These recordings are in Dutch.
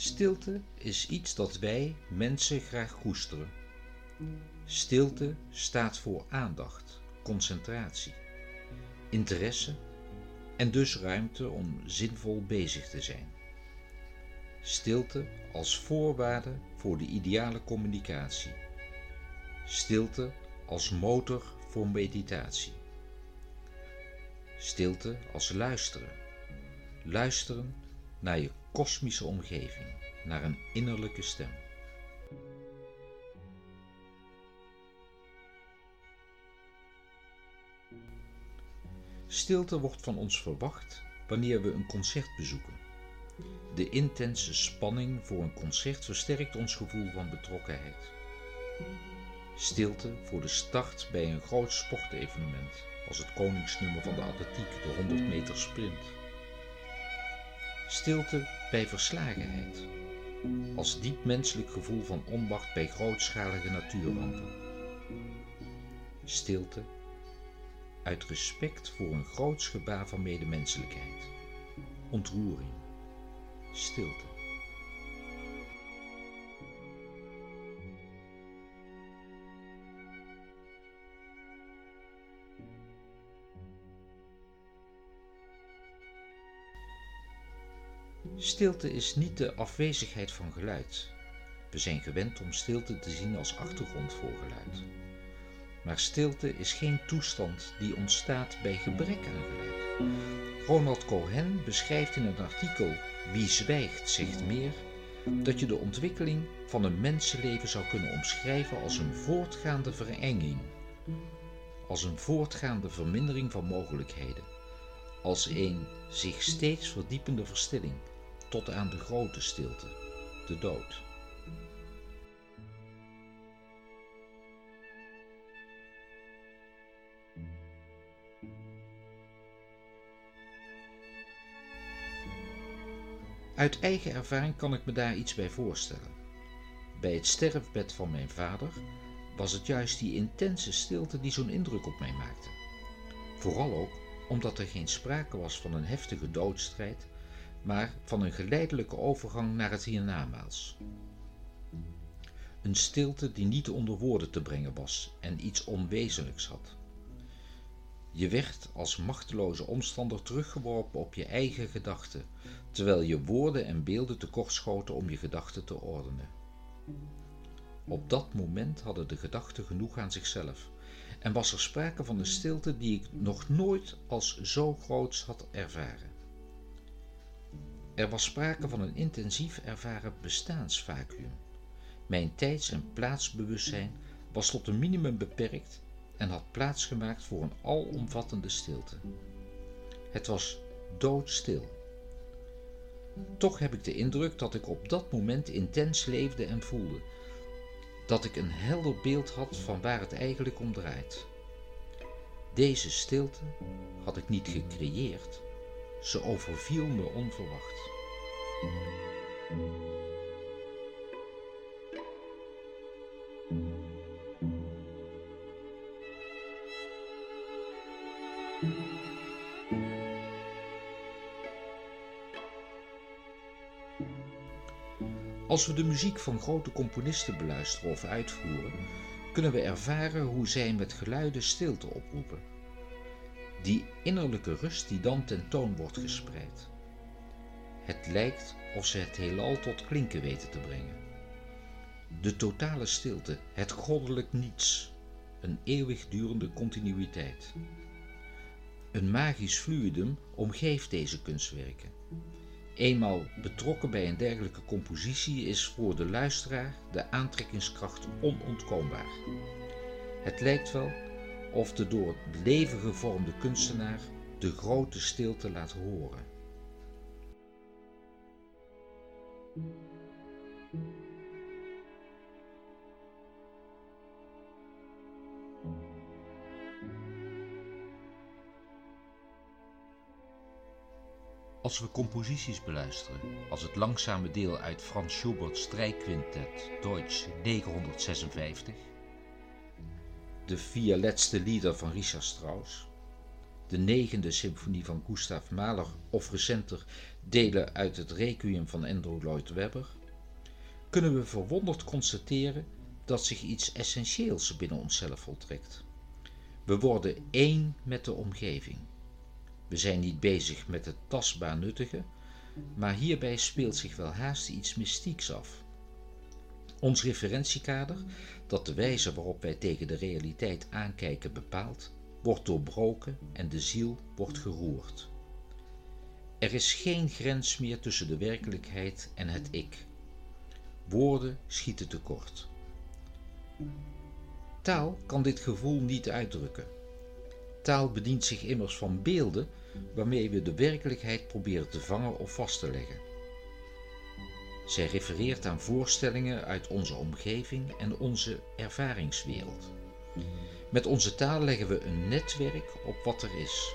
Stilte is iets dat wij, mensen, graag koesteren. Stilte staat voor aandacht, concentratie, interesse en dus ruimte om zinvol bezig te zijn. Stilte als voorwaarde voor de ideale communicatie. Stilte als motor voor meditatie. Stilte als luisteren. Luisteren naar je kosmische omgeving, naar een innerlijke stem. Stilte wordt van ons verwacht wanneer we een concert bezoeken. De intense spanning voor een concert versterkt ons gevoel van betrokkenheid. Stilte voor de start bij een groot sportevenement, als het koningsnummer van de atletiek, de 100 meter sprint. Stilte bij verslagenheid, als diep menselijk gevoel van onmacht bij grootschalige natuurrampen. Stilte uit respect voor een groots gebaar van medemenselijkheid. Ontroering. Stilte. Stilte is niet de afwezigheid van geluid. We zijn gewend om stilte te zien als achtergrond voor geluid. Maar stilte is geen toestand die ontstaat bij gebrek aan geluid. Ronald Cohen beschrijft in een artikel Wie zwijgt zegt meer dat je de ontwikkeling van een mensenleven zou kunnen omschrijven als een voortgaande verenging, als een voortgaande vermindering van mogelijkheden, als een zich steeds verdiepende verstilling tot aan de grote stilte, de dood. Uit eigen ervaring kan ik me daar iets bij voorstellen. Bij het sterfbed van mijn vader was het juist die intense stilte die zo'n indruk op mij maakte. Vooral ook omdat er geen sprake was van een heftige doodstrijd, maar van een geleidelijke overgang naar het hiernamaals. Een stilte die niet onder woorden te brengen was en iets onwezenlijks had. Je werd als machteloze omstander teruggeworpen op je eigen gedachten, terwijl je woorden en beelden tekortschoten om je gedachten te ordenen. Op dat moment hadden de gedachten genoeg aan zichzelf en was er sprake van een stilte die ik nog nooit als zo groots had ervaren. Er was sprake van een intensief ervaren bestaansvacuum. Mijn tijds- en plaatsbewustzijn was tot een minimum beperkt en had plaatsgemaakt voor een alomvattende stilte. Het was doodstil. Toch heb ik de indruk dat ik op dat moment intens leefde en voelde. Dat ik een helder beeld had van waar het eigenlijk om draait. Deze stilte had ik niet gecreëerd, ze overviel me onverwacht. Als we de muziek van grote componisten beluisteren of uitvoeren, kunnen we ervaren hoe zij met geluiden stilte oproepen. Die innerlijke rust die dan tentoon wordt gespreid. Het lijkt of ze het heelal tot klinken weten te brengen. De totale stilte, het goddelijk niets, een eeuwigdurende continuïteit. Een magisch fluidum omgeeft deze kunstwerken. Eenmaal betrokken bij een dergelijke compositie is voor de luisteraar de aantrekkingskracht onontkoombaar. Het lijkt wel of de door het leven gevormde kunstenaar de grote stilte laat horen. Als we composities beluisteren, als het langzame deel uit Frans Schubert's strijkquintet Deutsch 956, de vier laatste lieder van Richard Strauss, de negende symfonie van Gustav Mahler of recenter delen uit het Requiem van Andrew Lloyd Webber, kunnen we verwonderd constateren dat zich iets essentieels binnen onszelf voltrekt. We worden één met de omgeving. We zijn niet bezig met het tastbaar nuttige, maar hierbij speelt zich wel haast iets mystieks af. Ons referentiekader, dat de wijze waarop wij tegen de realiteit aankijken bepaalt, wordt doorbroken en de ziel wordt geroerd. Er is geen grens meer tussen de werkelijkheid en het ik. Woorden schieten tekort. Taal kan dit gevoel niet uitdrukken. Taal bedient zich immers van beelden waarmee we de werkelijkheid proberen te vangen of vast te leggen. Zij refereert aan voorstellingen uit onze omgeving en onze ervaringswereld. Met onze taal leggen we een netwerk op wat er is.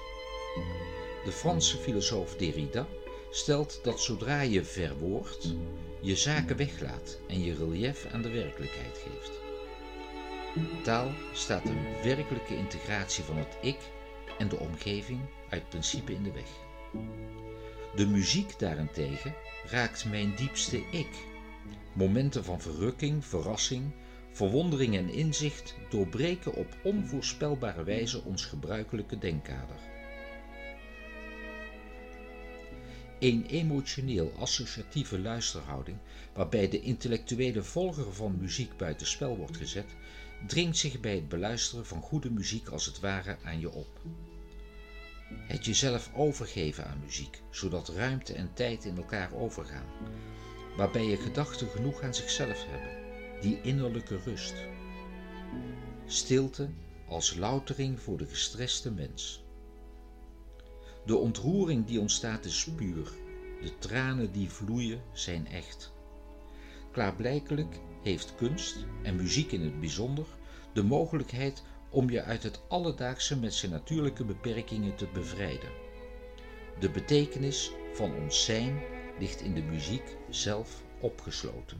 De Franse filosoof Derrida stelt dat zodra je verwoordt, je zaken weglaat en je relief aan de werkelijkheid geeft. Taal staat een werkelijke integratie van het ik en de omgeving uit principe in de weg. De muziek daarentegen raakt mijn diepste ik. Momenten van verrukking, verrassing, verwondering en inzicht doorbreken op onvoorspelbare wijze ons gebruikelijke denkkader. Een emotioneel associatieve luisterhouding, waarbij de intellectuele volger van muziek buitenspel wordt gezet, dringt zich bij het beluisteren van goede muziek als het ware aan je op. Het jezelf overgeven aan muziek, zodat ruimte en tijd in elkaar overgaan, waarbij je gedachten genoeg aan zichzelf hebben, die innerlijke rust. Stilte als loutering voor de gestreste mens. De ontroering die ontstaat is puur, de tranen die vloeien zijn echt. Klaarblijkelijk heeft kunst, en muziek in het bijzonder, de mogelijkheid om je uit het alledaagse met zijn natuurlijke beperkingen te bevrijden. De betekenis van ons zijn ligt in de muziek zelf opgesloten.